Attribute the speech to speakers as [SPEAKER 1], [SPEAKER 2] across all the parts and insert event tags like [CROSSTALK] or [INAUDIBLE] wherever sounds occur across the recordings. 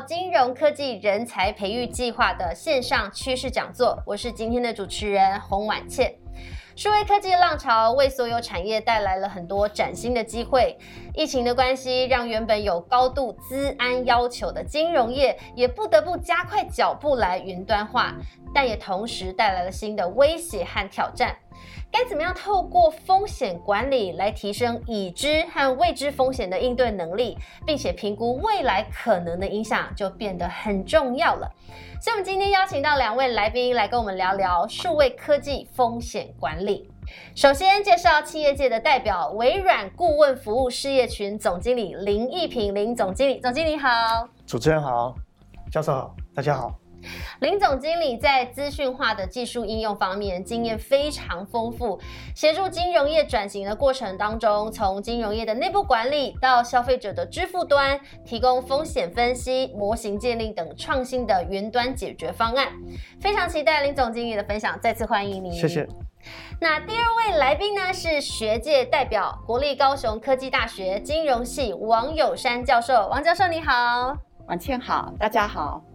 [SPEAKER 1] 金融科技人才培育计划的线上趋势讲座，我是今天的主持人洪婉倩。数位科技浪潮为所有产业带来了很多崭新的机会。疫情的关系，让原本有高度资安要求的金融业也不得不加快脚步来云端化，但也同时带来了新的威胁和挑战。该怎么样透过风险管理来提升已知和未知风险的应对能力，并且评估未来可能的影响，就变得很重要了。所以，我们今天邀请到两位来宾来跟我们聊聊数位科技风险管理。首先介绍企业界的代表，微软顾问服务事业群总经理林义平林总经理，总经理好，
[SPEAKER 2] 主持人好，教授好，大家好。
[SPEAKER 1] 林总经理在资讯化的技术应用方面经验非常丰富，协助金融业转型的过程当中，从金融业的内部管理到消费者的支付端，提供风险分析、模型建立等创新的云端解决方案。非常期待林总经理的分享，再次欢迎您。
[SPEAKER 2] 谢谢。
[SPEAKER 1] 那第二位来宾呢是学界代表，国立高雄科技大学金融系王友山教授。王教授你好，
[SPEAKER 3] 王倩好，大家好。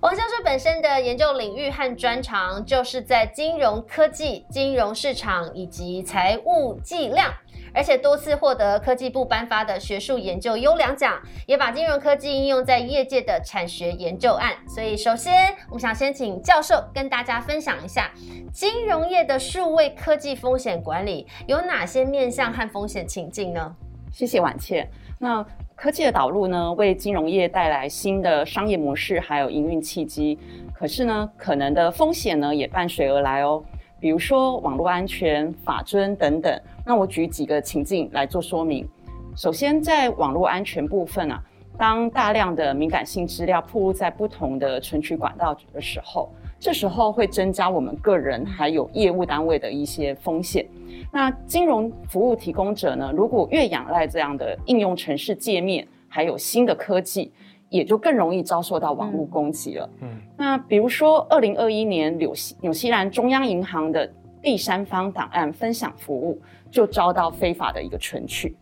[SPEAKER 1] 王教授本身的研究领域和专长，就是在金融科技、金融市场以及财务计量，而且多次获得科技部颁发的学术研究优良奖，也把金融科技应用在业界的产学研究案。所以，首先我们想先请教授跟大家分享一下金融业的数位科技风险管理有哪些面向和风险情境呢？
[SPEAKER 3] 谢谢婉倩。那科技的导入呢，为金融业带来新的商业模式，还有营运契机。可是呢，可能的风险呢，也伴随而来哦。比如说网络安全、法尊等等。那我举几个情境来做说明。首先，在网络安全部分啊，当大量的敏感性资料铺露在不同的存取管道的时候，这时候会增加我们个人还有业务单位的一些风险。那金融服务提供者呢？如果越仰赖这样的应用程式界面，还有新的科技，也就更容易遭受到网络攻击了。嗯，那比如说，二零二一年纽西纽西兰中央银行的第三方档案分享服务就遭到非法的一个存取。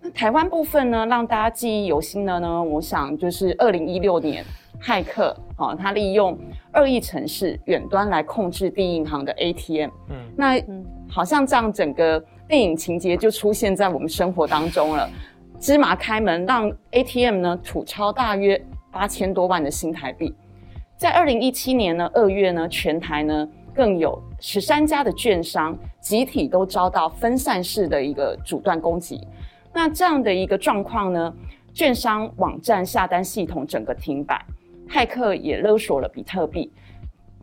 [SPEAKER 3] 那台湾部分呢，让大家记忆犹新的呢，我想就是二零一六年。骇客哦，他利用恶意程式远端来控制第一银行的 ATM。嗯，那好像这样整个电影情节就出现在我们生活当中了。芝麻开门，让 ATM 呢吐超大约八千多万的新台币。在二零一七年呢二月呢，全台呢更有十三家的券商集体都遭到分散式的一个阻断攻击。那这样的一个状况呢，券商网站下单系统整个停摆。骇客也勒索了比特币，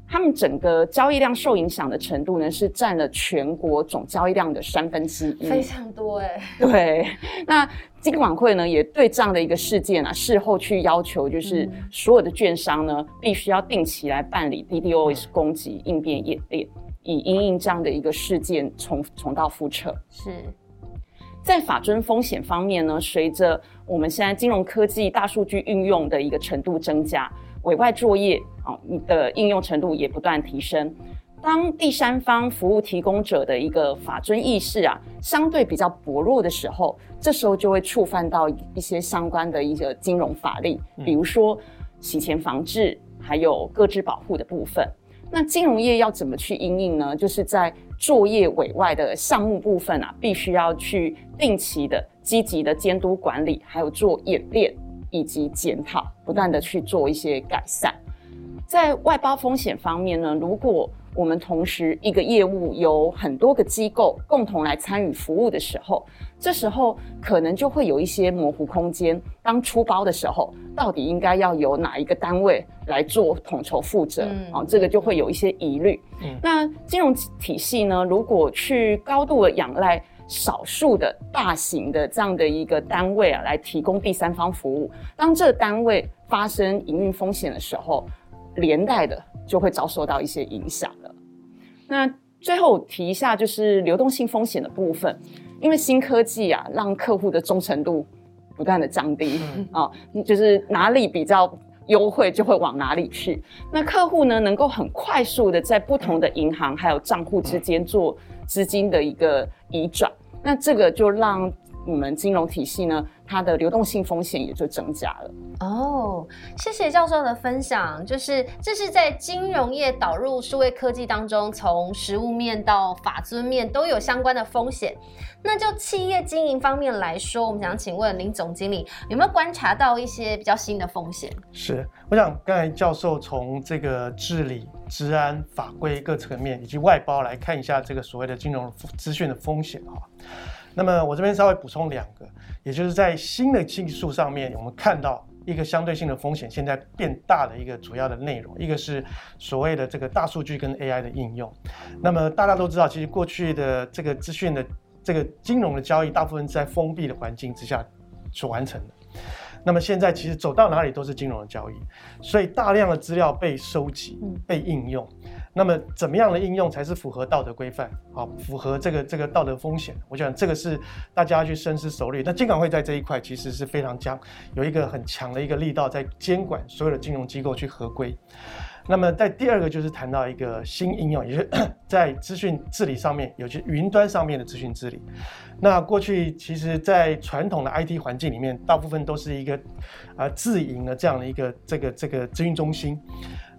[SPEAKER 3] 他们整个交易量受影响的程度呢，是占了全国总交易量的三分之
[SPEAKER 1] 一，非常多哎。
[SPEAKER 3] 对，那金管会呢，也对这样的一个事件啊，事后去要求，就是所有的券商呢，必须要定期来办理 DDoS 攻击应变演练，以因应这样的一个事件重重蹈覆辙。
[SPEAKER 1] 是。
[SPEAKER 3] 在法尊风险方面呢，随着我们现在金融科技大数据运用的一个程度增加，委外作业啊，你的应用程度也不断提升。当第三方服务提供者的一个法尊意识啊，相对比较薄弱的时候，这时候就会触犯到一些相关的一个金融法令，比如说洗钱防治，还有各自保护的部分。那金融业要怎么去应应呢？就是在作业委外的项目部分啊，必须要去定期的、积极的监督管理，还有做演练以及检讨，不断的去做一些改善。在外包风险方面呢，如果我们同时一个业务由很多个机构共同来参与服务的时候，这时候可能就会有一些模糊空间。当出包的时候，到底应该要由哪一个单位来做统筹负责？哦，这个就会有一些疑虑。嗯那金融体系呢，如果去高度的仰赖少数的大型的这样的一个单位啊，来提供第三方服务，当这个单位发生营运风险的时候，连带的就会遭受到一些影响了。那最后提一下，就是流动性风险的部分，因为新科技啊，让客户的忠诚度不断的降低啊，就是哪里比较优惠就会往哪里去。那客户呢，能够很快速的在不同的银行还有账户之间做资金的一个移转，那这个就让我们金融体系呢，它的流动性风险也就增加了。
[SPEAKER 1] 哦，谢谢教授的分享，就是这是在金融业导入数位科技当中，从实物面到法尊面都有相关的风险。那就企业经营方面来说，我们想请问林总经理有没有观察到一些比较新的风险？
[SPEAKER 2] 是，我想刚才教授从这个治理、治安、法规各层面以及外包来看一下这个所谓的金融资讯的风险哈。那么我这边稍微补充两个，也就是在新的技术上面，我们看到一个相对性的风险现在变大的一个主要的内容，一个是所谓的这个大数据跟 AI 的应用。那么大家都知道，其实过去的这个资讯的这个金融的交易，大部分是在封闭的环境之下所完成的。那么现在其实走到哪里都是金融的交易，所以大量的资料被收集、被应用。那么怎么样的应用才是符合道德规范？好，符合这个这个道德风险？我想这个是大家要去深思熟虑。那监管会在这一块其实是非常强，有一个很强的一个力道在监管所有的金融机构去合规。那么在第二个就是谈到一个新应用，也是 [COUGHS] 在资讯治理上面，尤其云端上面的资讯治理。那过去其实，在传统的 IT 环境里面，大部分都是一个啊自营的这样的一个这个这个资讯中心。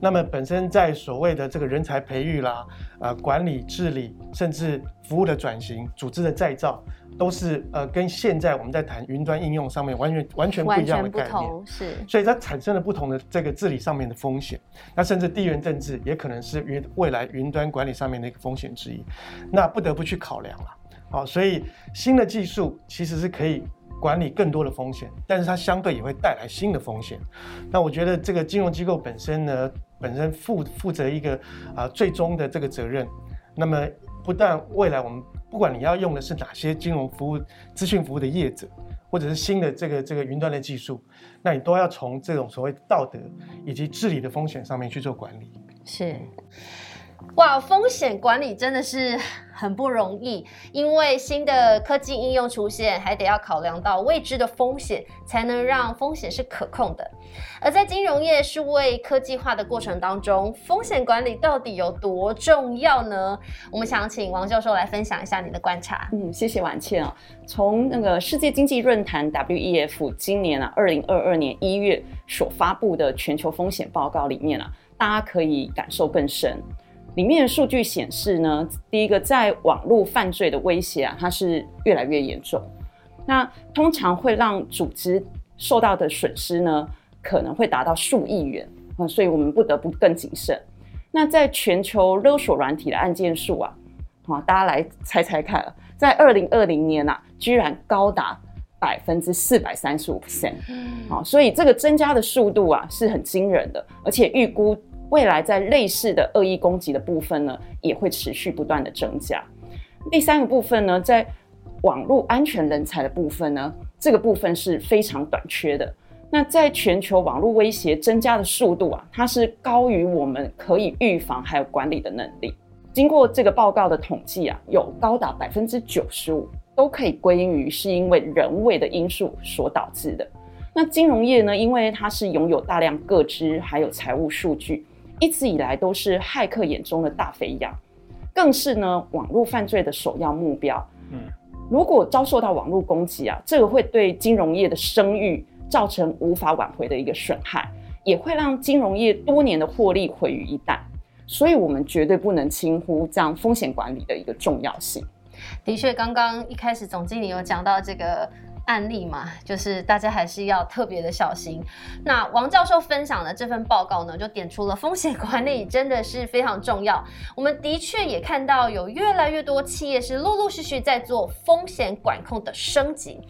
[SPEAKER 2] 那么本身在所谓的这个人才培育啦、呃管理治理，甚至服务的转型、组织的再造，都是呃跟现在我们在谈云端应用上面完全完全不一样的概念。
[SPEAKER 1] 是，
[SPEAKER 2] 所以它产生了不同的这个治理上面的风险。那甚至地缘政治也可能是云未来云端管理上面的一个风险之一。那不得不去考量了。好，所以新的技术其实是可以。管理更多的风险，但是它相对也会带来新的风险。那我觉得这个金融机构本身呢，本身负负责一个啊最终的这个责任。那么不但未来我们不管你要用的是哪些金融服务、资讯服务的业者，或者是新的这个这个云端的技术，那你都要从这种所谓道德以及治理的风险上面去做管理。
[SPEAKER 1] 是。哇，风险管理真的是很不容易，因为新的科技应用出现，还得要考量到未知的风险，才能让风险是可控的。而在金融业数位科技化的过程当中，风险管理到底有多重要呢？我们想请王教授来分享一下你的观察。
[SPEAKER 3] 嗯，谢谢婉倩啊。从那个世界经济论坛 WEF 今年啊，二零二二年一月所发布的全球风险报告里面啊，大家可以感受更深。里面的数据显示呢，第一个在网络犯罪的威胁啊，它是越来越严重。那通常会让组织受到的损失呢，可能会达到数亿元啊，所以我们不得不更谨慎。那在全球勒索软体的案件数啊，好，大家来猜猜看，在二零二零年啊，居然高达百分之四百三十五 percent，好，所以这个增加的速度啊是很惊人的，而且预估。未来在类似的恶意攻击的部分呢，也会持续不断的增加。第三个部分呢，在网络安全人才的部分呢，这个部分是非常短缺的。那在全球网络威胁增加的速度啊，它是高于我们可以预防还有管理的能力。经过这个报告的统计啊，有高达百分之九十五都可以归因于是因为人为的因素所导致的。那金融业呢，因为它是拥有大量各资还有财务数据。一直以来都是骇客眼中的大肥羊，更是呢网络犯罪的首要目标。嗯，如果遭受到网络攻击啊，这个会对金融业的声誉造成无法挽回的一个损害，也会让金融业多年的获利毁于一旦。所以，我们绝对不能轻忽这样风险管理的一个重要性。
[SPEAKER 1] 的确，刚刚一开始总经理有讲到这个。案例嘛，就是大家还是要特别的小心。那王教授分享的这份报告呢，就点出了风险管理真的是非常重要。我们的确也看到有越来越多企业是陆陆续续在做风险管控的升级，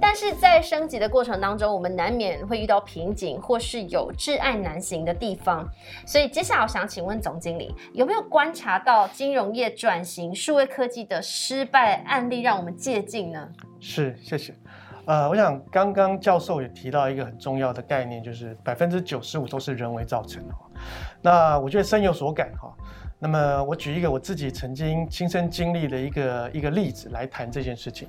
[SPEAKER 1] 但是在升级的过程当中，我们难免会遇到瓶颈，或是有至爱难行的地方。所以接下来我想请问总经理，有没有观察到金融业转型数位科技的失败案例，让我们借鉴呢？
[SPEAKER 2] 是，谢谢。呃，我想刚刚教授也提到一个很重要的概念，就是百分之九十五都是人为造成的。那我觉得深有所感哈。那么我举一个我自己曾经亲身经历的一个一个例子来谈这件事情。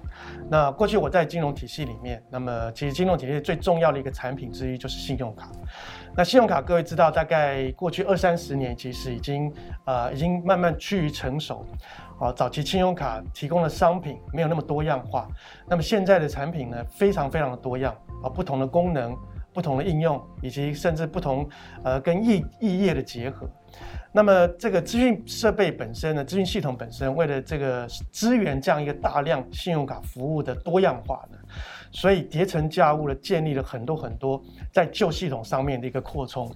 [SPEAKER 2] 那过去我在金融体系里面，那么其实金融体系最重要的一个产品之一就是信用卡。那信用卡各位知道，大概过去二三十年其实已经呃已经慢慢趋于成熟。啊，早期信用卡提供的商品没有那么多样化，那么现在的产品呢，非常非常的多样啊，不同的功能、不同的应用，以及甚至不同呃跟异异业的结合。那么这个资讯设备本身呢，资讯系统本身，为了这个支援这样一个大量信用卡服务的多样化呢，所以叠层架物的建立了很多很多在旧系统上面的一个扩充。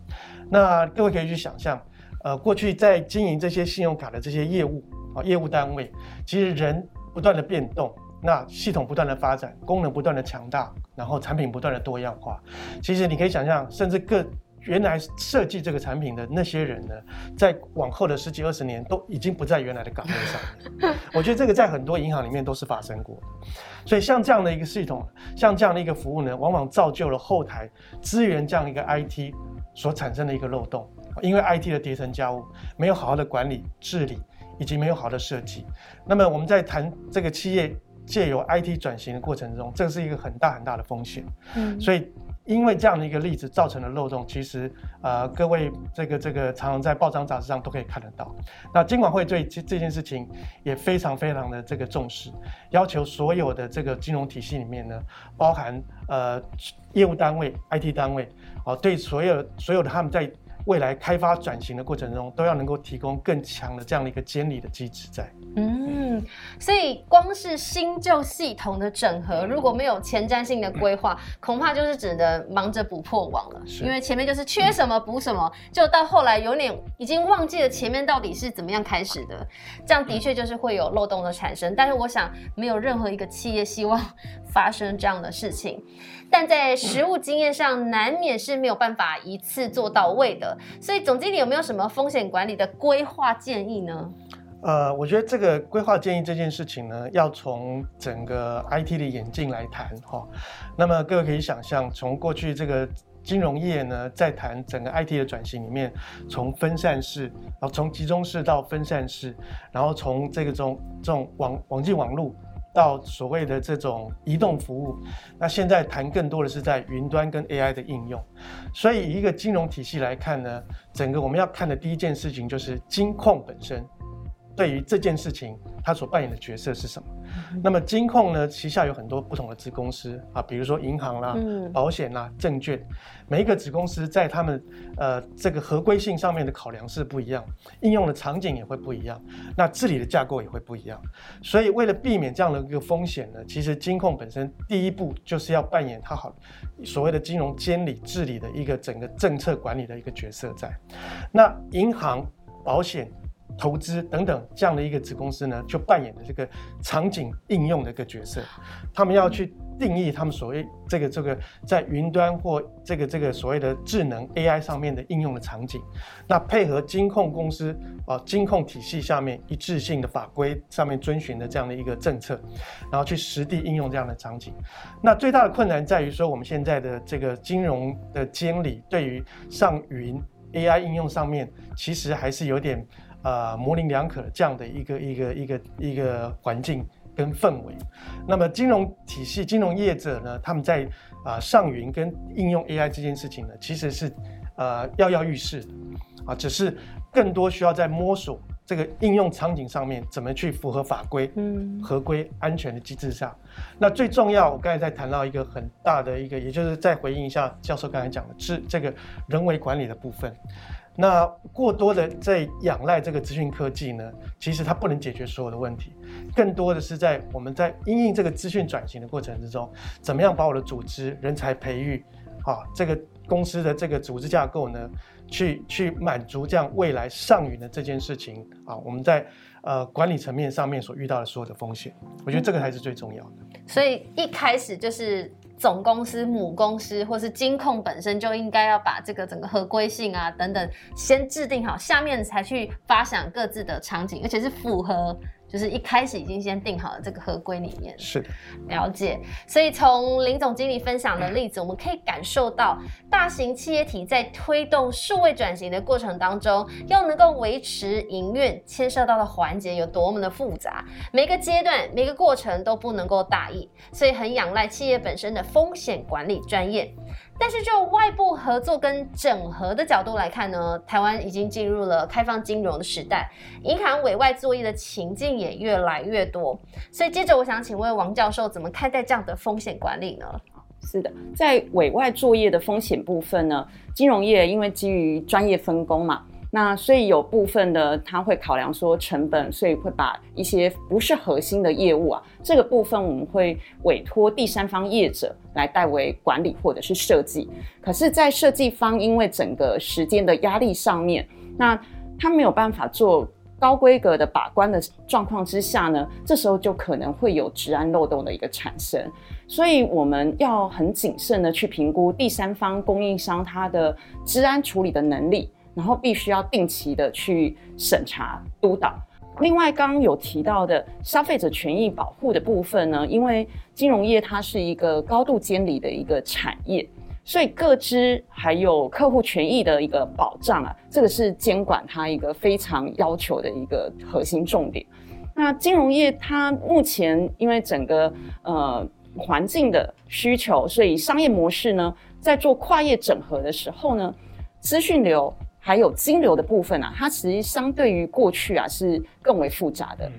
[SPEAKER 2] 那各位可以去想象，呃，过去在经营这些信用卡的这些业务。啊，业务单位其实人不断的变动，那系统不断的发展，功能不断的强大，然后产品不断的多样化。其实你可以想象，甚至各原来设计这个产品的那些人呢，在往后的十几二十年都已经不在原来的岗位上面。[LAUGHS] 我觉得这个在很多银行里面都是发生过的。所以像这样的一个系统，像这样的一个服务呢，往往造就了后台资源这样一个 IT 所产生的一个漏洞，因为 IT 的叠层加物没有好好的管理治理。以及没有好的设计，那么我们在谈这个企业借由 IT 转型的过程中，这是一个很大很大的风险。嗯，所以因为这样的一个例子造成的漏洞，其实呃各位这个这个常常在报章杂志上都可以看得到。那监管会对这这件事情也非常非常的这个重视，要求所有的这个金融体系里面呢，包含呃业务单位、IT 单位，哦对所有所有的他们在。未来开发转型的过程中，都要能够提供更强的这样的一个监理的机制在。
[SPEAKER 1] 嗯，所以光是新旧系统的整合，如果没有前瞻性的规划，恐怕就是只能忙着补破网了。因为前面就是缺什么补什么，就到后来有点已经忘记了前面到底是怎么样开始的。这样的确就是会有漏洞的产生。但是我想，没有任何一个企业希望发生这样的事情。但在实务经验上，难免是没有办法一次做到位的。所以，总经理有没有什么风险管理的规划建议呢？
[SPEAKER 2] 呃，我觉得这个规划建议这件事情呢，要从整个 IT 的演进来谈哈。那么各位可以想象，从过去这个金融业呢，在谈整个 IT 的转型里面，从分散式，然后从集中式到分散式，然后从这个种这种网网际网络。到所谓的这种移动服务，那现在谈更多的是在云端跟 AI 的应用，所以一个金融体系来看呢，整个我们要看的第一件事情就是金控本身。对于这件事情，他所扮演的角色是什么？那么金控呢，旗下有很多不同的子公司啊，比如说银行啦、保险啦、证券，每一个子公司在他们呃这个合规性上面的考量是不一样，应用的场景也会不一样，那治理的架构也会不一样。所以为了避免这样的一个风险呢，其实金控本身第一步就是要扮演它好所谓的金融监理治理的一个整个政策管理的一个角色在。那银行、保险。投资等等这样的一个子公司呢，就扮演的这个场景应用的一个角色，他们要去定义他们所谓这个这个在云端或这个这个所谓的智能 AI 上面的应用的场景，那配合金控公司啊金控体系下面一致性的法规上面遵循的这样的一个政策，然后去实地应用这样的场景。那最大的困难在于说，我们现在的这个金融的监理对于上云 AI 应用上面，其实还是有点。呃，模棱两可的这样的一个一个一个一个环境跟氛围，那么金融体系、金融业者呢，他们在啊上云跟应用 AI 这件事情呢，其实是呃跃跃欲试的啊，只是更多需要在摸索这个应用场景上面怎么去符合法规、嗯合规、安全的机制上。那最重要，我刚才在谈到一个很大的一个，也就是再回应一下教授刚才讲的，是这个人为管理的部分。那过多的在仰赖这个资讯科技呢，其实它不能解决所有的问题，更多的是在我们在应用这个资讯转型的过程之中，怎么样把我的组织人才培育，啊，这个公司的这个组织架构呢，去去满足这样未来上云的这件事情啊，我们在呃管理层面上面所遇到的所有的风险，我觉得这个才是最重要的。
[SPEAKER 1] 所以一开始就是。总公司、母公司或是金控本身就应该要把这个整个合规性啊等等先制定好，下面才去发想各自的场景，而且是符合就是一开始已经先定好了这个合规里面。
[SPEAKER 2] 是的，
[SPEAKER 1] 了解。所以从林总经理分享的例子，我们可以感受到大型企业体在推动数位转型的过程当中，要能够维持营运，牵涉到的环节有多么的复杂，每个阶段、每个过程都不能够大意，所以很仰赖企业本身的风险管理专业。但是就外部合作跟整合的角度来看呢，台湾已经进入了开放金融的时代，银行委外作业的情境也越来越多。所以接着我想请问王教授，怎么看待这样的风险管理呢？
[SPEAKER 3] 是的，在委外作业的风险部分呢，金融业因为基于专业分工嘛。那所以有部分的他会考量说成本，所以会把一些不是核心的业务啊，这个部分我们会委托第三方业者来代为管理或者是设计。可是，在设计方因为整个时间的压力上面，那他没有办法做高规格的把关的状况之下呢，这时候就可能会有治安漏洞的一个产生。所以我们要很谨慎的去评估第三方供应商他的治安处理的能力。然后必须要定期的去审查督导。另外，刚刚有提到的消费者权益保护的部分呢，因为金融业它是一个高度监理的一个产业，所以各支还有客户权益的一个保障啊，这个是监管它一个非常要求的一个核心重点。那金融业它目前因为整个呃环境的需求，所以商业模式呢，在做跨业整合的时候呢，资讯流。还有金流的部分啊，它其实相对于过去啊是更为复杂的。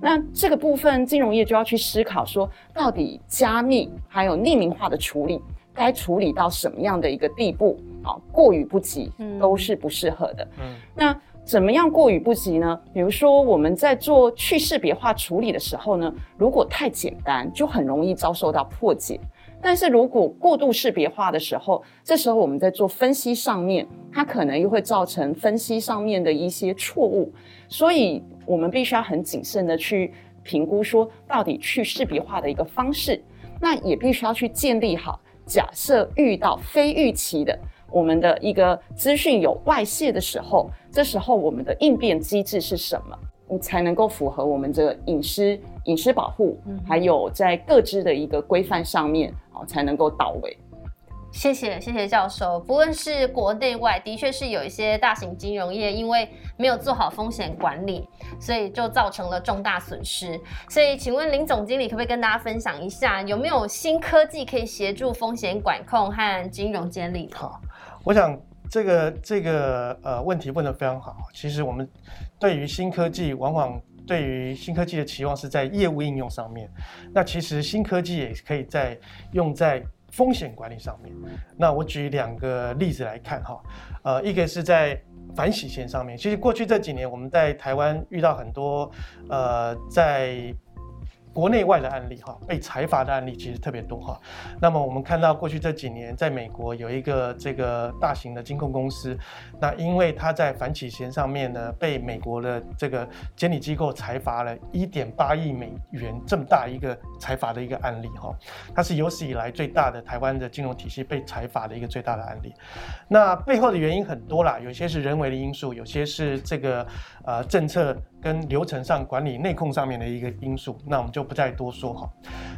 [SPEAKER 3] 那这个部分金融业就要去思考说，到底加密还有匿名化的处理该处理到什么样的一个地步啊？过于不及都是不适合的。那怎么样过于不及呢？比如说我们在做去识别化处理的时候呢，如果太简单，就很容易遭受到破解。但是如果过度识别化的时候，这时候我们在做分析上面，它可能又会造成分析上面的一些错误，所以我们必须要很谨慎的去评估，说到底去识别化的一个方式，那也必须要去建立好，假设遇到非预期的我们的一个资讯有外泄的时候，这时候我们的应变机制是什么？你才能够符合我们这个隐私、隐私保护，还有在各自的一个规范上面，哦，才能够到位。
[SPEAKER 1] 谢谢，谢谢教授。不论是国内外，的确是有一些大型金融业，因为没有做好风险管理，所以就造成了重大损失。所以，请问林总经理，可不可以跟大家分享一下，有没有新科技可以协助风险管控和金融监理？
[SPEAKER 2] 好，我想。这个这个呃问题问得非常好。其实我们对于新科技，往往对于新科技的期望是在业务应用上面。那其实新科技也可以在用在风险管理上面。那我举两个例子来看哈。呃，一个是在反洗钱上面。其实过去这几年，我们在台湾遇到很多呃在。国内外的案例哈，被财阀的案例其实特别多哈。那么我们看到过去这几年，在美国有一个这个大型的金控公司，那因为它在反洗钱上面呢，被美国的这个监理机构裁罚了一点八亿美元这么大一个裁罚的一个案例哈。它是有史以来最大的台湾的金融体系被裁罚的一个最大的案例。那背后的原因很多啦，有些是人为的因素，有些是这个呃政策。跟流程上管理内控上面的一个因素，那我们就不再多说哈。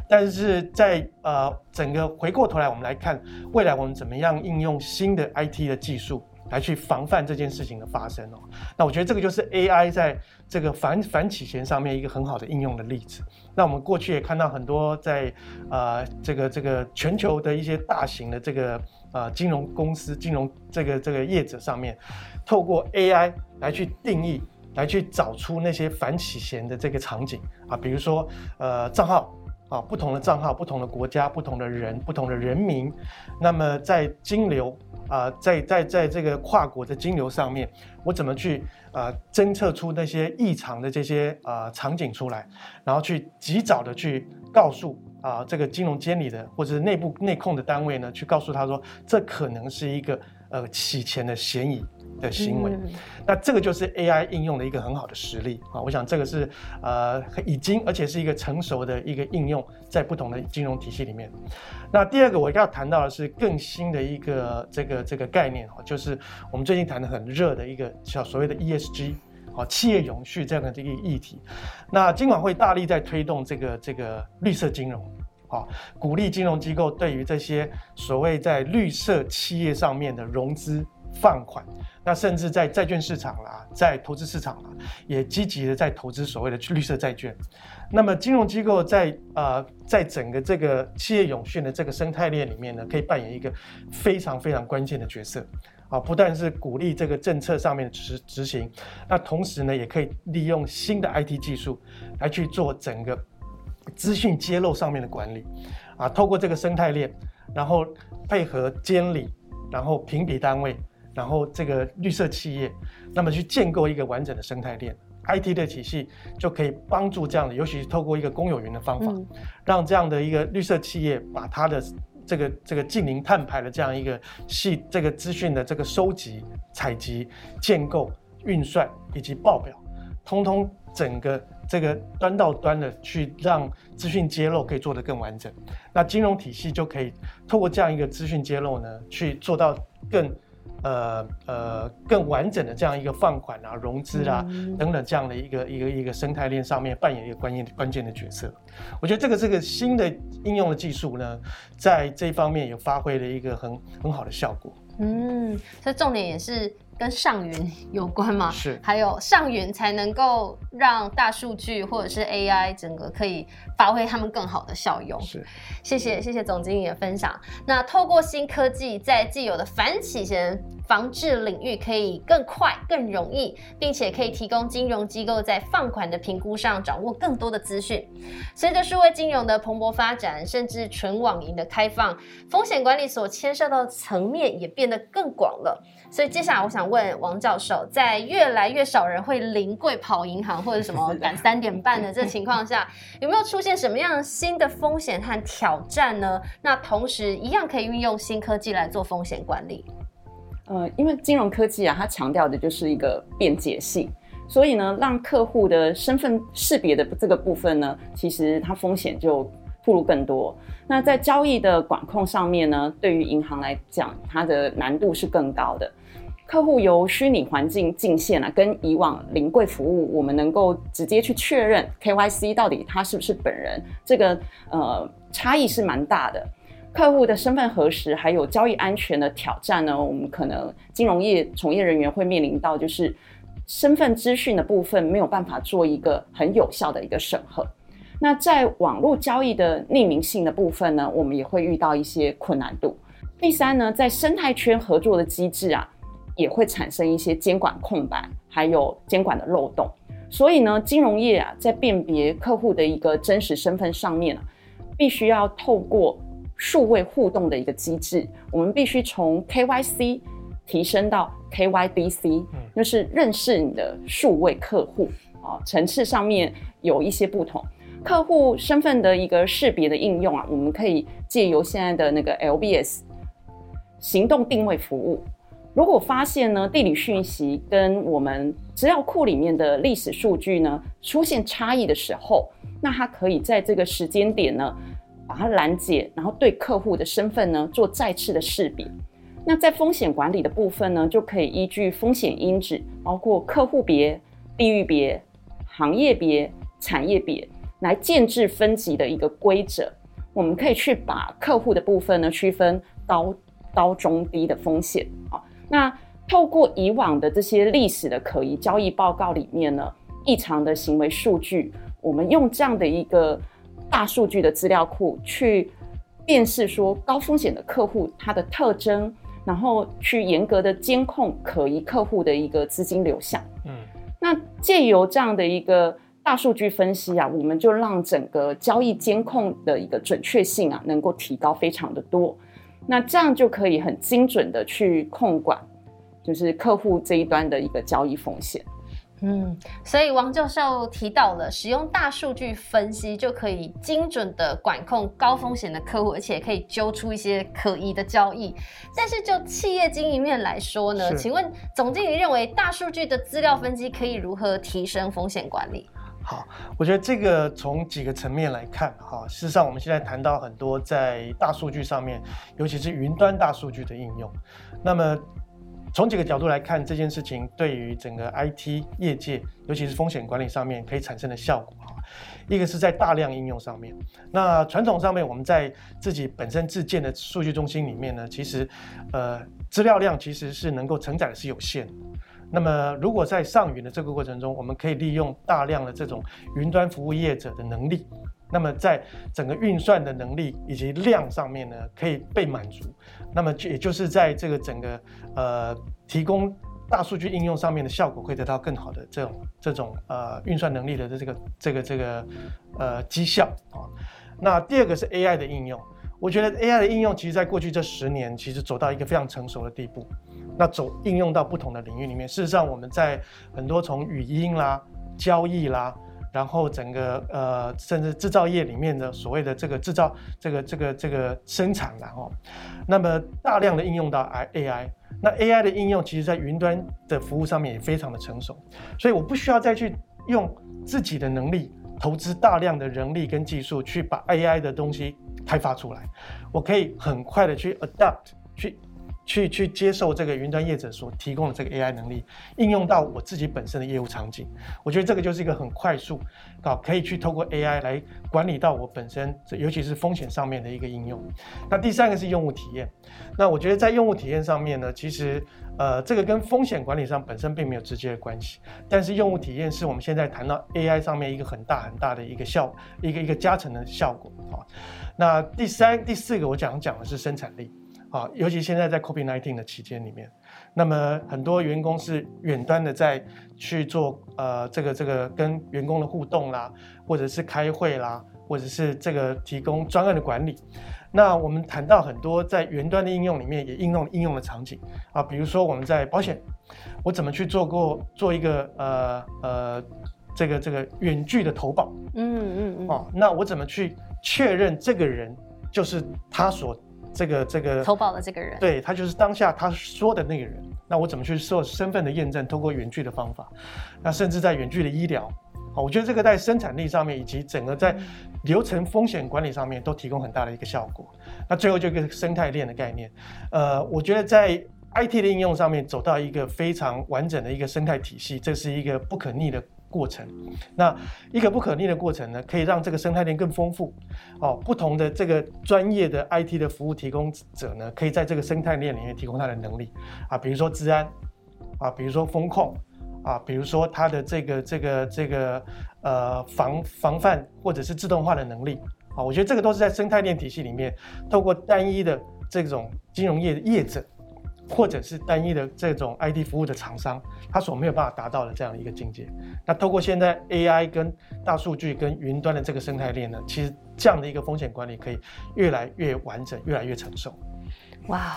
[SPEAKER 2] 但是在呃整个回过头来，我们来看未来我们怎么样应用新的 IT 的技术来去防范这件事情的发生哦。那我觉得这个就是 AI 在这个反反洗钱上面一个很好的应用的例子。那我们过去也看到很多在呃这个这个全球的一些大型的这个呃金融公司、金融这个这个业者上面，透过 AI 来去定义。来去找出那些反洗钱的这个场景啊，比如说呃账号啊，不同的账号，不同的国家，不同的人，不同的人民，那么在金流啊，在在在这个跨国的金流上面，我怎么去啊侦测出那些异常的这些啊场景出来，然后去及早的去告诉啊这个金融监理的或者是内部内控的单位呢，去告诉他说这可能是一个呃洗钱的嫌疑。的行为，那这个就是 AI 应用的一个很好的实例啊！我想这个是呃已经而且是一个成熟的一个应用，在不同的金融体系里面。那第二个我要谈到的是更新的一个这个这个概念就是我们最近谈的很热的一个叫所谓的 ESG 啊，企业永续这样的这个议题。那金管会大力在推动这个这个绿色金融，啊，鼓励金融机构对于这些所谓在绿色企业上面的融资放款，那甚至在债券市场啦，在投资市场啦，也积极的在投资所谓的绿色债券。那么金融机构在呃在整个这个企业永续的这个生态链里面呢，可以扮演一个非常非常关键的角色。啊，不但是鼓励这个政策上面的执执行，那同时呢，也可以利用新的 IT 技术来去做整个资讯揭露上面的管理。啊，透过这个生态链，然后配合监理，然后评比单位，然后这个绿色企业，那么去建构一个完整的生态链，IT 的体系就可以帮助这样的，尤其是透过一个公有云的方法，让这样的一个绿色企业把它的。这个这个近零碳排的这样一个系这个资讯的这个收集、采集、建构、运算以及报表，通通整个这个端到端的去让资讯揭露可以做得更完整，那金融体系就可以透过这样一个资讯揭露呢，去做到更。呃呃，更完整的这样一个放款啊、融资啊等等这样的一个一个一个生态链上面扮演一个关键关键的角色。我觉得这个这个新的应用的技术呢，在这方面有发挥了一个很很好的效果。
[SPEAKER 1] 嗯，这重点也是。跟上云有关吗？
[SPEAKER 2] 是，
[SPEAKER 1] 还有上云才能够让大数据或者是 AI 整个可以发挥他们更好的效用。
[SPEAKER 2] 是，
[SPEAKER 1] 谢谢谢谢总经理的分享。那透过新科技，在既有的反洗钱防治领域可以更快、更容易，并且可以提供金融机构在放款的评估上掌握更多的资讯。随着数位金融的蓬勃发展，甚至纯网银的开放，风险管理所牵涉到的层面也变得更广了。所以接下来我想问王教授，在越来越少人会临柜跑银行或者什么 [LAUGHS] 赶三点半的这情况下，有没有出现什么样新的风险和挑战呢？那同时一样可以运用新科技来做风险管理。
[SPEAKER 3] 呃，因为金融科技啊，它强调的就是一个便捷性，所以呢，让客户的身份识别的这个部分呢，其实它风险就暴露更多。那在交易的管控上面呢，对于银行来讲，它的难度是更高的。客户由虚拟环境进线啊，跟以往临柜服务，我们能够直接去确认 KYC 到底他是不是本人，这个呃差异是蛮大的。客户的身份核实还有交易安全的挑战呢，我们可能金融业从业人员会面临到，就是身份资讯的部分没有办法做一个很有效的一个审核。那在网络交易的匿名性的部分呢，我们也会遇到一些困难度。第三呢，在生态圈合作的机制啊。也会产生一些监管空白，还有监管的漏洞。所以呢，金融业啊，在辨别客户的一个真实身份上面啊，必须要透过数位互动的一个机制。我们必须从 KYC 提升到 KYDC，就是认识你的数位客户啊，层次上面有一些不同。客户身份的一个识别的应用啊，我们可以借由现在的那个 LBS 行动定位服务。如果发现呢地理讯息跟我们资料库里面的历史数据呢出现差异的时候，那它可以在这个时间点呢把它拦截，然后对客户的身份呢做再次的识别。那在风险管理的部分呢，就可以依据风险因子，包括客户别、地域别、行业别、产业别来建制分级的一个规则。我们可以去把客户的部分呢区分高、高、中、低的风险啊。那透过以往的这些历史的可疑交易报告里面呢，异常的行为数据，我们用这样的一个大数据的资料库去辨识说高风险的客户它的特征，然后去严格的监控可疑客户的一个资金流向。嗯，那借由这样的一个大数据分析啊，我们就让整个交易监控的一个准确性啊，能够提高非常的多。那这样就可以很精准的去控管，就是客户这一端的一个交易风险。
[SPEAKER 1] 嗯，所以王教授提到了，使用大数据分析就可以精准的管控高风险的客户，而且可以揪出一些可疑的交易。但是就企业经营面来说呢，请问总经理认为大数据的资料分析可以如何提升风险管理？
[SPEAKER 2] 好，我觉得这个从几个层面来看，哈，事实上我们现在谈到很多在大数据上面，尤其是云端大数据的应用。那么从几个角度来看这件事情对于整个 IT 业界，尤其是风险管理上面可以产生的效果哈。一个是在大量应用上面，那传统上面我们在自己本身自建的数据中心里面呢，其实呃资料量其实是能够承载的是有限。那么如果在上云的这个过程中，我们可以利用大量的这种云端服务业者的能力，那么在整个运算的能力以及量上面呢，可以被满足。那么就也就是在这个整个呃提供大数据应用上面的效果会得到更好的这种这种呃运算能力的这个这个这个呃绩效啊。那第二个是 AI 的应用，我觉得 AI 的应用其实在过去这十年其实走到一个非常成熟的地步。那走应用到不同的领域里面，事实上我们在很多从语音啦、交易啦，然后整个呃甚至制造业里面的所谓的这个制造这个这个这个生产然后，那么大量的应用到 I AI，那 AI 的应用其实在云端的服务上面也非常的成熟，所以我不需要再去用自己的能力投资大量的人力跟技术去把 AI 的东西开发出来，我可以很快的去 adapt 去。去去接受这个云端业者所提供的这个 AI 能力，应用到我自己本身的业务场景，我觉得这个就是一个很快速，啊，可以去透过 AI 来管理到我本身，尤其是风险上面的一个应用。那第三个是用户体验，那我觉得在用户体验上面呢，其实呃这个跟风险管理上本身并没有直接的关系，但是用户体验是我们现在谈到 AI 上面一个很大很大的一个效，一个一个加成的效果啊。那第三、第四个我讲讲的是生产力。啊，尤其现在在 COVID-19 的期间里面，那么很多员工是远端的在去做呃这个这个跟员工的互动啦，或者是开会啦，或者是这个提供专案的管理。那我们谈到很多在云端的应用里面也应用应用的场景啊，比如说我们在保险，我怎么去做过做一个呃呃这个这个远距的投保？嗯嗯嗯。哦，那我怎么去确认这个人就是他所。这个这个
[SPEAKER 1] 投保的这个人，
[SPEAKER 2] 对他就是当下他说的那个人。那我怎么去做身份的验证？通过远距的方法，那甚至在远距的医疗，啊，我觉得这个在生产力上面以及整个在流程风险管理上面都提供很大的一个效果。那最后就一个生态链的概念，呃，我觉得在 IT 的应用上面走到一个非常完整的一个生态体系，这是一个不可逆的。过程，那一个不可逆的过程呢，可以让这个生态链更丰富。哦，不同的这个专业的 IT 的服务提供者呢，可以在这个生态链里面提供他的能力啊，比如说治安啊，比如说风控啊，比如说它的这个这个这个呃防防范或者是自动化的能力啊，我觉得这个都是在生态链体系里面，透过单一的这种金融业的业者。或者是单一的这种 ID 服务的厂商，他所没有办法达到的这样一个境界。那透过现在 AI 跟大数据跟云端的这个生态链呢，其实这样的一个风险管理可以越来越完整，越来越成熟。哇。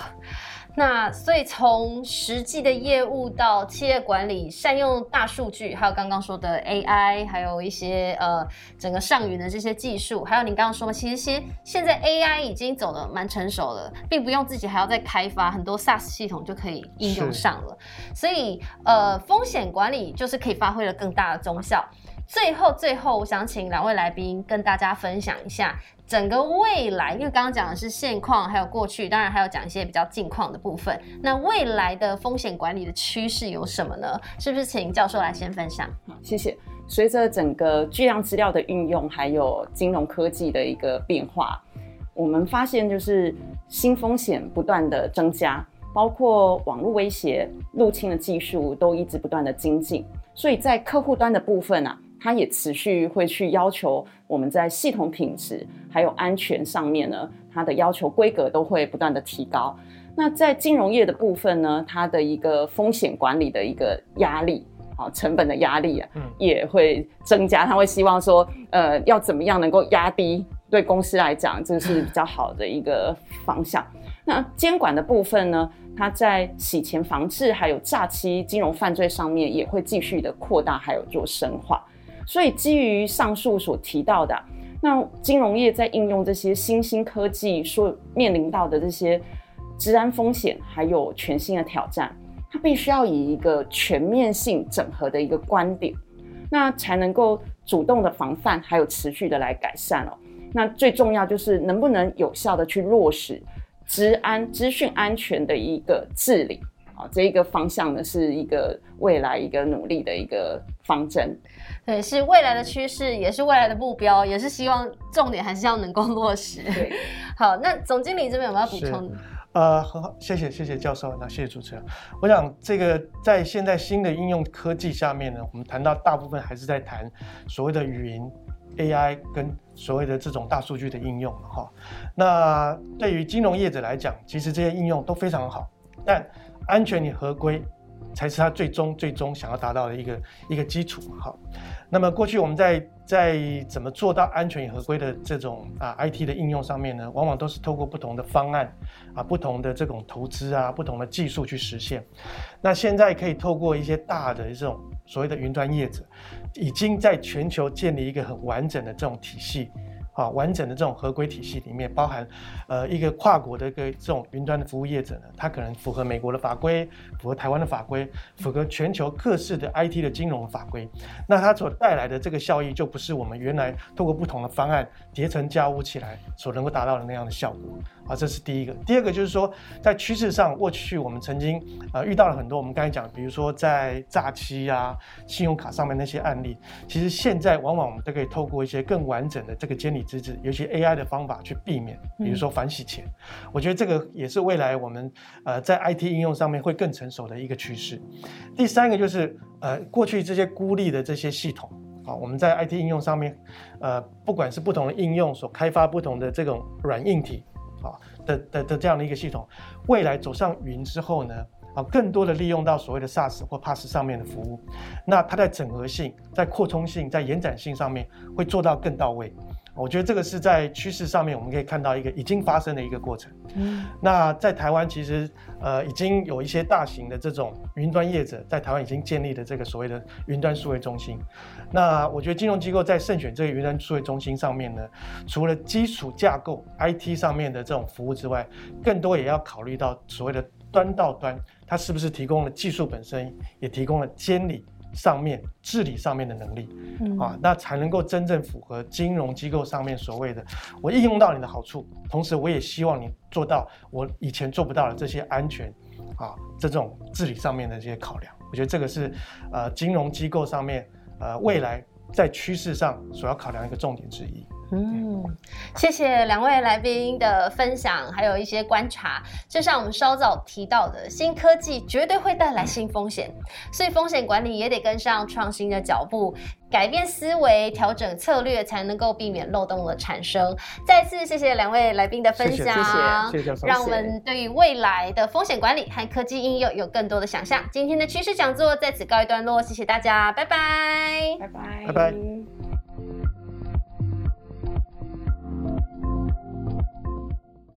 [SPEAKER 1] 那所以从实际的业务到企业管理，善用大数据，还有刚刚说的 AI，还有一些呃整个上云的这些技术，还有你刚刚说嘛，其实现现在 AI 已经走的蛮成熟了，并不用自己还要再开发很多 SaaS 系统就可以应用上了。所以呃风险管理就是可以发挥了更大的功效。最后最后，我想请两位来宾跟大家分享一下。整个未来，因为刚刚讲的是现况，还有过去，当然还有讲一些比较近况的部分。那未来的风险管理的趋势有什么呢？是不是请教授来先分享？
[SPEAKER 3] 好，谢谢。随着整个巨量资料的运用，还有金融科技的一个变化，我们发现就是新风险不断的增加，包括网络威胁、入侵的技术都一直不断的精进。所以在客户端的部分啊。它也持续会去要求我们在系统品质还有安全上面呢，它的要求规格都会不断的提高。那在金融业的部分呢，它的一个风险管理的一个压力啊，成本的压力啊，也会增加。他会希望说，呃，要怎么样能够压低对公司来讲，这是比较好的一个方向。那监管的部分呢，它在洗钱防治还有诈欺金融犯罪上面也会继续的扩大，还有做深化。所以，基于上述所提到的，那金融业在应用这些新兴科技所面临到的这些治安风险，还有全新的挑战，它必须要以一个全面性整合的一个观点，那才能够主动的防范，还有持续的来改善哦。那最重要就是能不能有效的去落实治安、资讯安全的一个治理。啊，这一个方向呢是一个未来一个努力的一个方针。
[SPEAKER 1] 对，是未来的趋势，也是未来的目标，也是希望重点还是要能够落实。
[SPEAKER 3] 对，[LAUGHS]
[SPEAKER 1] 好，那总经理这边有没有要补充？
[SPEAKER 2] 呃，很好，谢谢谢谢教授，那谢谢主持人。我想这个在现在新的应用科技下面呢，我们谈到大部分还是在谈所谓的语音 AI 跟所谓的这种大数据的应用哈。那对于金融业者来讲，其实这些应用都非常好，但安全与合规才是他最终最终想要达到的一个一个基础好。那么过去我们在在怎么做到安全与合规的这种啊 IT 的应用上面呢，往往都是透过不同的方案啊、不同的这种投资啊、不同的技术去实现。那现在可以透过一些大的这种所谓的云端业者，已经在全球建立一个很完整的这种体系。啊，完整的这种合规体系里面包含，呃，一个跨国的一个这种云端的服务业者呢，它可能符合美国的法规，符合台湾的法规，符合全球各式的 IT 的金融法规。那它所带来的这个效益，就不是我们原来透过不同的方案叠成家屋起来所能够达到的那样的效果。啊，这是第一个。第二个就是说，在趋势上，过去我们曾经呃遇到了很多我们刚才讲，比如说在诈欺啊、信用卡上面那些案例，其实现在往往我们都可以透过一些更完整的这个监理机制，尤其 AI 的方法去避免，比如说反洗钱。我觉得这个也是未来我们呃在 IT 应用上面会更成熟的一个趋势。第三个就是呃过去这些孤立的这些系统啊，我们在 IT 应用上面，呃不管是不同的应用所开发不同的这种软硬体。啊的的的这样的一个系统，未来走上云之后呢，啊，更多的利用到所谓的 SaaS 或 PaaS 上面的服务，那它在整合性、在扩充性、在延展性上面会做到更到位。我觉得这个是在趋势上面，我们可以看到一个已经发生的一个过程。嗯，那在台湾其实呃已经有一些大型的这种云端业者在台湾已经建立的这个所谓的云端数位中心。那我觉得金融机构在慎选这个云端数位中心上面呢，除了基础架构 IT 上面的这种服务之外，更多也要考虑到所谓的端到端，它是不是提供了技术本身，也提供了监理。上面治理上面的能力，啊，那才能够真正符合金融机构上面所谓的我应用到你的好处，同时我也希望你做到我以前做不到的这些安全，啊，这种治理上面的这些考量，我觉得这个是呃金融机构上面呃未来在趋势上所要考量一个重点之一。
[SPEAKER 1] 嗯，谢谢两位来宾的分享，还有一些观察。就像我们稍早提到的，新科技绝对会带来新风险，所以风险管理也得跟上创新的脚步，改变思维，调整策略，才能够避免漏洞的产生。再次谢谢两位来宾的分
[SPEAKER 2] 享，谢谢，
[SPEAKER 1] 让我们对于未来的风险管理和科技应用有更多的想象。今天的趋势讲座在此告一段落，谢谢大家，拜拜，
[SPEAKER 3] 拜拜，
[SPEAKER 2] 拜拜。